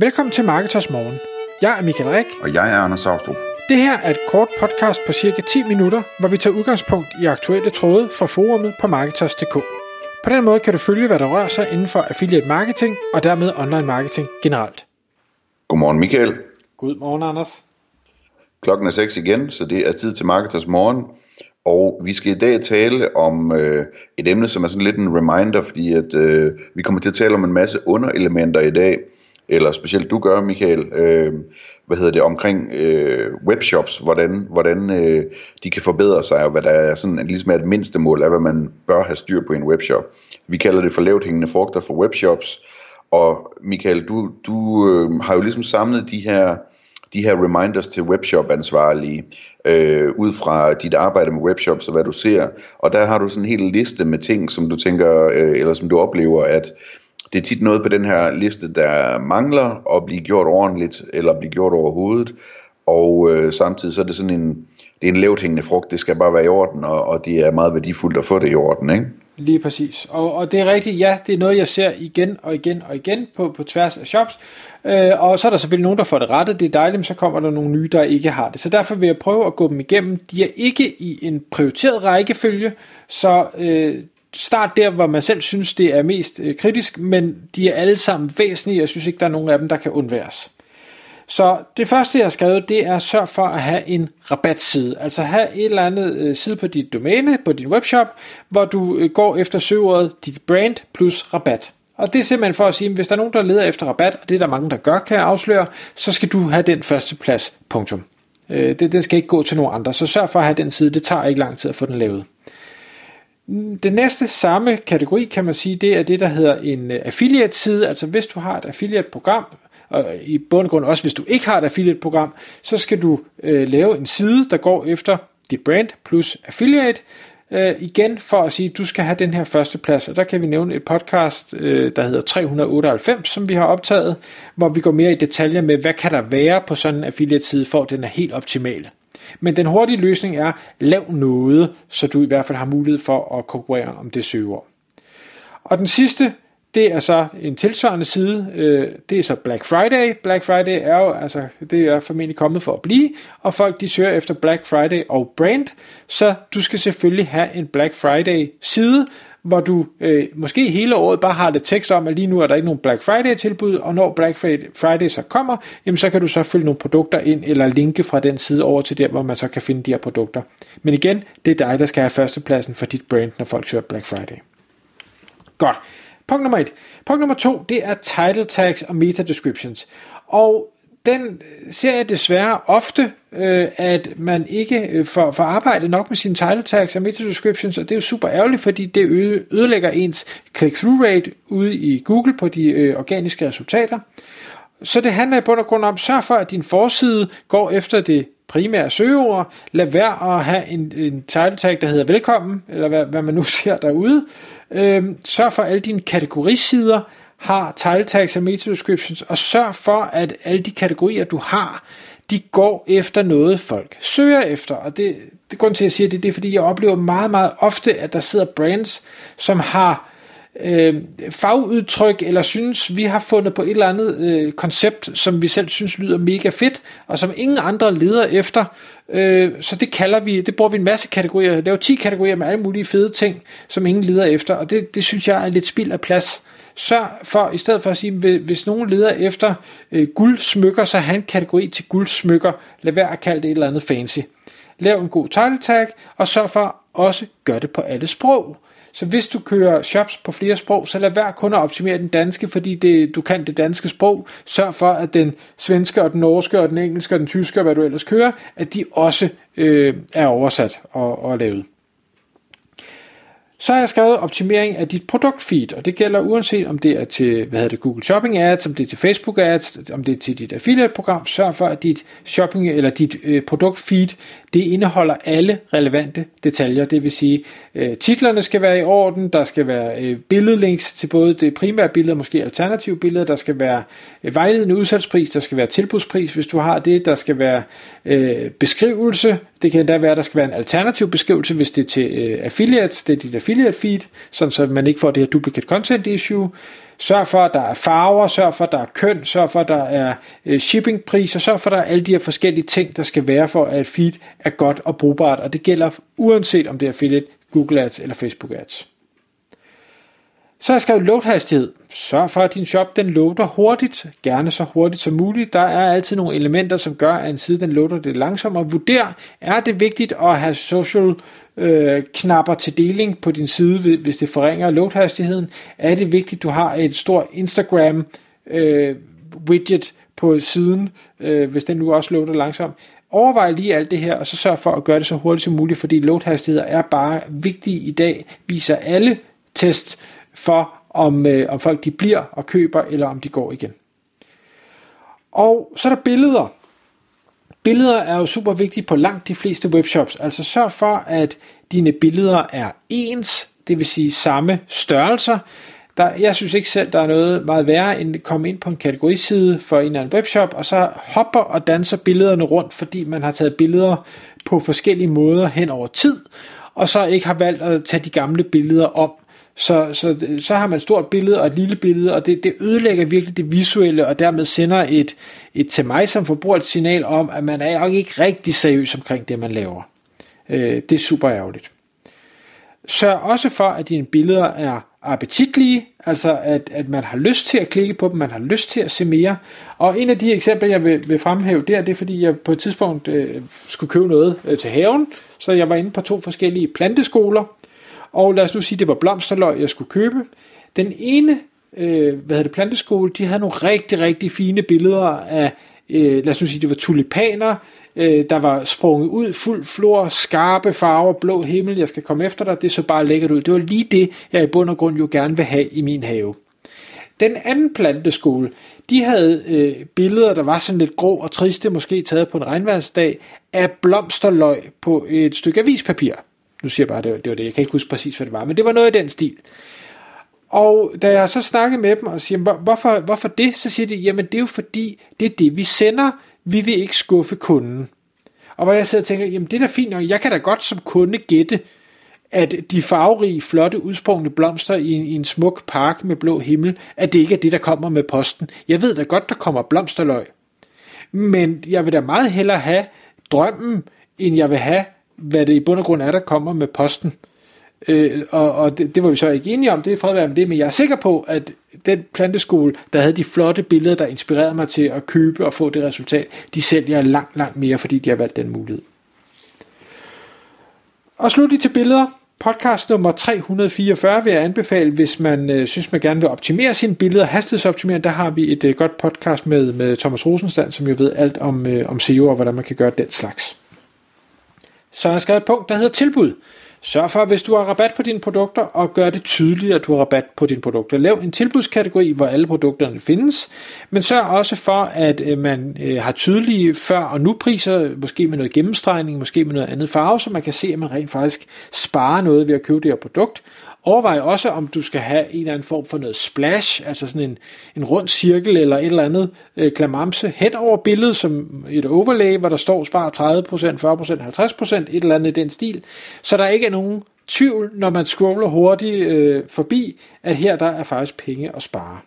Velkommen til Marketers Morgen. Jeg er Michael Rik. Og jeg er Anders Saustrup. Det her er et kort podcast på cirka 10 minutter, hvor vi tager udgangspunkt i aktuelle tråde fra forumet på Marketers.dk. På den måde kan du følge, hvad der rører sig inden for affiliate marketing og dermed online marketing generelt. Godmorgen Michael. Godmorgen Anders. Klokken er 6 igen, så det er tid til Marketers Morgen. Og vi skal i dag tale om øh, et emne, som er sådan lidt en reminder, fordi at, øh, vi kommer til at tale om en masse underelementer i dag, eller specielt du gør, Michael, øh, hvad hedder det, omkring øh, webshops, hvordan, hvordan øh, de kan forbedre sig, og hvad der er sådan, ligesom er et mindste mål af, hvad man bør have styr på i en webshop. Vi kalder det for lavt hængende frugter for webshops, og Michael, du, du øh, har jo ligesom samlet de her de her reminders til webshop-ansvarlige, øh, ud fra dit arbejde med webshops og hvad du ser. Og der har du sådan en hel liste med ting, som du tænker, øh, eller som du oplever, at det er tit noget på den her liste, der mangler at blive gjort ordentligt, eller blive gjort overhovedet. Og øh, samtidig så er det sådan en, det er en lavt hængende frugt, det skal bare være i orden, og, og det er meget værdifuldt at få det i orden, ikke? Lige præcis. Og, og det er rigtigt, ja, det er noget, jeg ser igen og igen og igen på, på tværs af shops. Øh, og så er der selvfølgelig nogen, der får det rettet, det er dejligt, men så kommer der nogle nye, der ikke har det. Så derfor vil jeg prøve at gå dem igennem. De er ikke i en prioriteret rækkefølge, så øh, start der, hvor man selv synes, det er mest øh, kritisk, men de er alle sammen væsentlige, og jeg synes ikke, der er nogen af dem, der kan undværes. Så det første, jeg har skrevet, det er sørg for at have en rabatside. Altså have et eller andet øh, side på dit domæne, på din webshop, hvor du øh, går efter søgeordet dit brand plus rabat. Og det er simpelthen for at sige, at hvis der er nogen, der leder efter rabat, og det er der mange, der gør, kan jeg afsløre, så skal du have den første plads. Punktum. Øh, det, den skal ikke gå til nogen andre, så sørg for at have den side. Det tager ikke lang tid at få den lavet. Den næste samme kategori, kan man sige, det er det, der hedder en øh, affiliate-side. Altså hvis du har et affiliate-program, og øh, i bund og grund også hvis du ikke har et affiliate-program, så skal du øh, lave en side, der går efter dit brand plus affiliate, øh, igen for at sige, at du skal have den her første plads, og der kan vi nævne et podcast, øh, der hedder 398, som vi har optaget, hvor vi går mere i detaljer med, hvad kan der være på sådan en affiliate-side, for at den er helt optimal. Men den hurtige løsning er, lav noget, så du i hvert fald har mulighed for at konkurrere om det søgeord. Og den sidste, det er så en tilsvarende side, øh, det er så Black Friday. Black Friday er jo, altså, det er formentlig kommet for at blive, og folk de søger efter Black Friday og brand, så du skal selvfølgelig have en Black Friday side, hvor du øh, måske hele året bare har det tekst om, at lige nu er der ikke nogen Black Friday tilbud, og når Black Friday så kommer, jamen så kan du så følge nogle produkter ind, eller linke fra den side over til der, hvor man så kan finde de her produkter. Men igen, det er dig, der skal have førstepladsen for dit brand, når folk søger Black Friday. Godt. Punkt nummer et. Punkt nummer to, det er title tags og meta descriptions. Og den øh, ser jeg desværre ofte, øh, at man ikke øh, får, får arbejdet nok med sine title tags og meta descriptions, og det er jo super ærgerligt, fordi det ødelægger ens click-through rate ude i Google på de øh, organiske resultater. Så det handler i bund og grund om, sørg for, at din forside går efter det primære søgeord. Lad være at have en, en title tag, der hedder velkommen, eller hvad, hvad man nu ser derude. Øhm, sørg for, at alle dine kategorisider har title tags og meta descriptions, og sørg for, at alle de kategorier, du har, de går efter noget, folk søger efter. Og det, det grund til, at jeg siger det, det er, fordi jeg oplever meget, meget ofte, at der sidder brands, som har øh, fagudtryk, eller synes, vi har fundet på et eller andet øh, koncept, som vi selv synes lyder mega fedt, og som ingen andre leder efter. Øh, så det kalder vi, det bruger vi en masse kategorier. Der er jo 10 kategorier med alle mulige fede ting, som ingen leder efter, og det, det synes jeg er lidt spild af plads. Sørg for, i stedet for at sige, hvis nogen leder efter øh, guldsmykker, så have en kategori til guldsmykker. Lad være at kalde det et eller andet fancy. Lav en god title tag, og sørg for også gør det på alle sprog. Så hvis du kører shops på flere sprog, så lad være kun at optimere den danske, fordi det, du kan det danske sprog. Sørg for, at den svenske og den norske og den engelske og den tyske og hvad du ellers kører, at de også øh, er oversat og, og lavet. Så har jeg skrevet optimering af dit produktfeed, og det gælder uanset om det er til hvad hedder det, Google Shopping Ads, om det er til Facebook Ads, om det er til dit affiliate-program. Sørg for, at dit shopping eller dit øh, produktfeed det indeholder alle relevante detaljer. Det vil sige, øh, titlerne skal være i orden, der skal være øh, billedlinks til både det primære billede og måske alternative billeder, der skal være øh, vejledende udsalgspris, der skal være tilbudspris, hvis du har det, der skal være øh, beskrivelse det kan endda være, at der skal være en alternativ beskrivelse, hvis det er til øh, affiliates, det er dit affiliate feed, sådan så man ikke får det her duplicate content issue. Sørg for, at der er farver, sørg for, at der er køn, sørg for, at der er øh, shippingpriser, sørg for, at der er alle de her forskellige ting, der skal være for, at feed er godt og brugbart, og det gælder uanset om det er affiliate, Google Ads eller Facebook Ads. Så skal jeg skrevet load-hastighed. Sørg for, at din shop den loader hurtigt, gerne så hurtigt som muligt. Der er altid nogle elementer, som gør, at en side den loader det langsommere. Vurder, er det vigtigt at have social øh, knapper til deling på din side, hvis det forringer load-hastigheden? Er det vigtigt, at du har et stort Instagram øh, widget på siden, øh, hvis den nu også loader langsomt? Overvej lige alt det her, og så sørg for at gøre det så hurtigt som muligt, fordi loadhastigheder er bare vigtige i dag, viser alle test for, om, øh, om folk de bliver og køber, eller om de går igen. Og så er der billeder. Billeder er jo super vigtige på langt de fleste webshops. Altså sørg for, at dine billeder er ens, det vil sige samme størrelser. Der, jeg synes ikke selv, der er noget meget værre end at komme ind på en kategoriside for en eller anden webshop, og så hopper og danser billederne rundt, fordi man har taget billeder på forskellige måder hen over tid, og så ikke har valgt at tage de gamle billeder om. Så, så, så har man et stort billede og et lille billede, og det, det ødelægger virkelig det visuelle, og dermed sender et, et til mig som forbruger et signal om, at man er nok ikke rigtig seriøs omkring det, man laver. Øh, det er super ærgerligt. Sørg også for, at dine billeder er appetitlige, altså at, at man har lyst til at klikke på dem, man har lyst til at se mere. Og en af de eksempler, jeg vil, vil fremhæve der, det er fordi, jeg på et tidspunkt øh, skulle købe noget øh, til haven, så jeg var inde på to forskellige planteskoler, og lad os nu sige, det var blomsterløg, jeg skulle købe. Den ene øh, hvad hedder det, planteskole, de havde nogle rigtig, rigtig fine billeder af, øh, lad os nu sige, det var tulipaner, øh, der var sprunget ud, fuld flor, skarpe farver, blå himmel, jeg skal komme efter dig, det så bare lækkert ud. Det var lige det, jeg i bund og grund jo gerne vil have i min have. Den anden planteskole, de havde øh, billeder, der var sådan lidt grå og triste, måske taget på en regnværsdag, af blomsterløg på et stykke avispapir. Nu siger jeg bare, det det var det. Jeg kan ikke huske præcis, hvad det var, men det var noget i den stil. Og da jeg så snakkede med dem og siger, hvorfor, hvorfor det? Så siger de, jamen det er jo fordi, det er det, vi sender. Vi vil ikke skuffe kunden. Og hvor jeg sidder og tænker, jamen det er da fint nok. Jeg kan da godt som kunde gætte, at de farverige, flotte, udsprungne blomster i en, i en smuk park med blå himmel, at det ikke er det, der kommer med posten. Jeg ved da godt, der kommer blomsterløg. Men jeg vil da meget hellere have drømmen, end jeg vil have hvad det i bund og grund er, der kommer med posten. Øh, og og det, det var vi så ikke enige om, det er fred med det, men jeg er sikker på, at den planteskole, der havde de flotte billeder, der inspirerede mig til at købe og få det resultat, de sælger langt, langt mere, fordi de har valgt den mulighed. Og slutlig til billeder. Podcast nummer 344 vil jeg anbefale, hvis man øh, synes, man gerne vil optimere sine billeder, hastighedsoptimere. Der har vi et øh, godt podcast med, med Thomas Rosenstand, som jo ved alt om, øh, om SEO og hvordan man kan gøre den slags så har jeg skrevet et punkt, der hedder tilbud. Sørg for, hvis du har rabat på dine produkter, og gør det tydeligt, at du har rabat på dine produkter. Lav en tilbudskategori, hvor alle produkterne findes, men sørg også for, at øh, man øh, har tydelige før- og nu-priser, måske med noget gennemstregning, måske med noget andet farve, så man kan se, at man rent faktisk sparer noget ved at købe det her produkt, Overvej også, om du skal have en eller anden form for noget splash, altså sådan en, en rund cirkel eller et eller andet øh, klamamse hen over billedet som et overlay, hvor der står spar 30%, 40%, 50%, et eller andet i den stil, så der ikke er nogen tvivl, når man scroller hurtigt øh, forbi, at her der er faktisk penge at spare.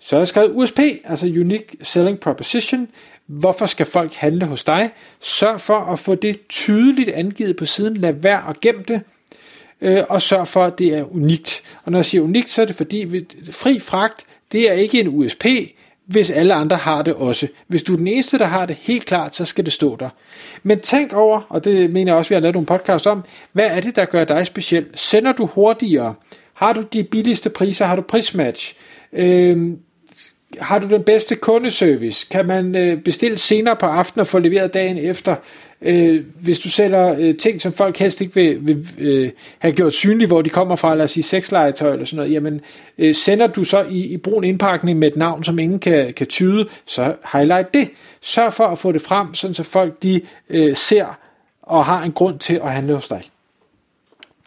Så har jeg skrevet USP, altså Unique Selling Proposition. Hvorfor skal folk handle hos dig? Sørg for at få det tydeligt angivet på siden. Lad være at gemme det øh, og sørg for, at det er unikt. Og når jeg siger unikt, så er det fordi, fri fragt, det er ikke en USP, hvis alle andre har det også. Hvis du er den eneste, der har det helt klart, så skal det stå der. Men tænk over, og det mener jeg også, vi har lavet nogle podcast om, hvad er det, der gør dig speciel? Sender du hurtigere? Har du de billigste priser? Har du prismatch? Øh, har du den bedste kundeservice? Kan man øh, bestille senere på aftenen og få leveret dagen efter? Øh, hvis du sælger øh, ting, som folk helst ikke vil, vil øh, have gjort synlige, hvor de kommer fra, lad os sige sexlegetøj eller sådan noget, jamen øh, sender du så i, i brun indpakning med et navn, som ingen kan, kan tyde, så highlight det. Sørg for at få det frem, sådan så folk de øh, ser og har en grund til at handle hos dig.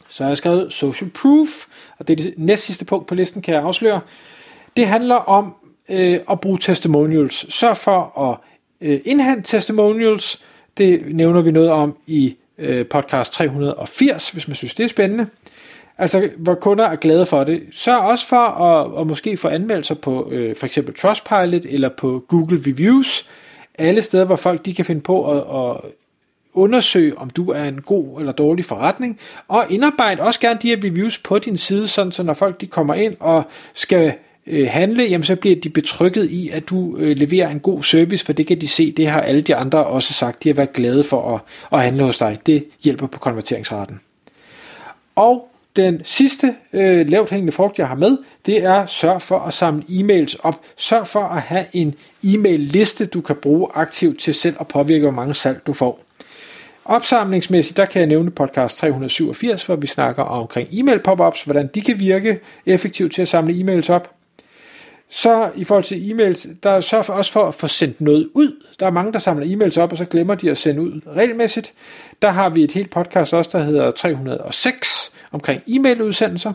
Så har jeg skrevet social proof, og det er det næst sidste punkt på listen, kan jeg afsløre. Det handler om øh, at bruge testimonials. Sørg for at øh, indhente testimonials, Det nævner vi noget om i øh, podcast 380, hvis man synes, det er spændende. Altså, hvor kunder er glade for det. Sørg også for at, at måske få anmeldelser på øh, for eksempel Trustpilot eller på Google Reviews. Alle steder, hvor folk de kan finde på at, at undersøge, om du er en god eller dårlig forretning, og indarbejde også gerne de her reviews på din side, sådan så når folk de kommer ind og skal øh, handle, jamen så bliver de betrykket i, at du øh, leverer en god service, for det kan de se, det har alle de andre også sagt, de har været glade for at, at handle hos dig. Det hjælper på konverteringsraten. Og den sidste øh, lavt hængende frugt, jeg har med, det er sørg for at samle e-mails op. Sørg for at have en e-mail liste, du kan bruge aktivt til selv at påvirke, hvor mange salg du får. Opsamlingsmæssigt, der kan jeg nævne podcast 387, hvor vi snakker omkring e-mail pop-ups, hvordan de kan virke effektivt til at samle e-mails op. Så i forhold til e-mails, der sørger for også for at få sendt noget ud. Der er mange, der samler e-mails op, og så glemmer de at sende ud regelmæssigt. Der har vi et helt podcast også, der hedder 306 omkring e-mailudsendelser.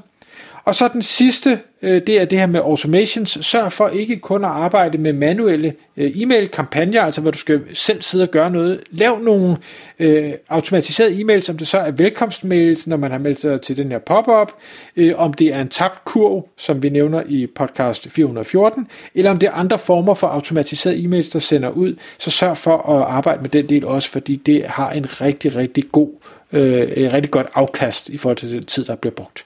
Og så den sidste, øh, det er det her med automations. Sørg for ikke kun at arbejde med manuelle øh, e-mail-kampagner, altså hvor du skal selv sidde og gøre noget. Lav nogle øh, automatiserede e-mails, som det så er velkomstmails, når man har meldt sig til den her pop-up, øh, om det er en tabt kurv, som vi nævner i podcast 414, eller om det er andre former for automatiserede e-mails, der sender ud, så sørg for at arbejde med den del også, fordi det har en rigtig, rigtig god, øh, et rigtig godt afkast i forhold til den tid, der bliver brugt.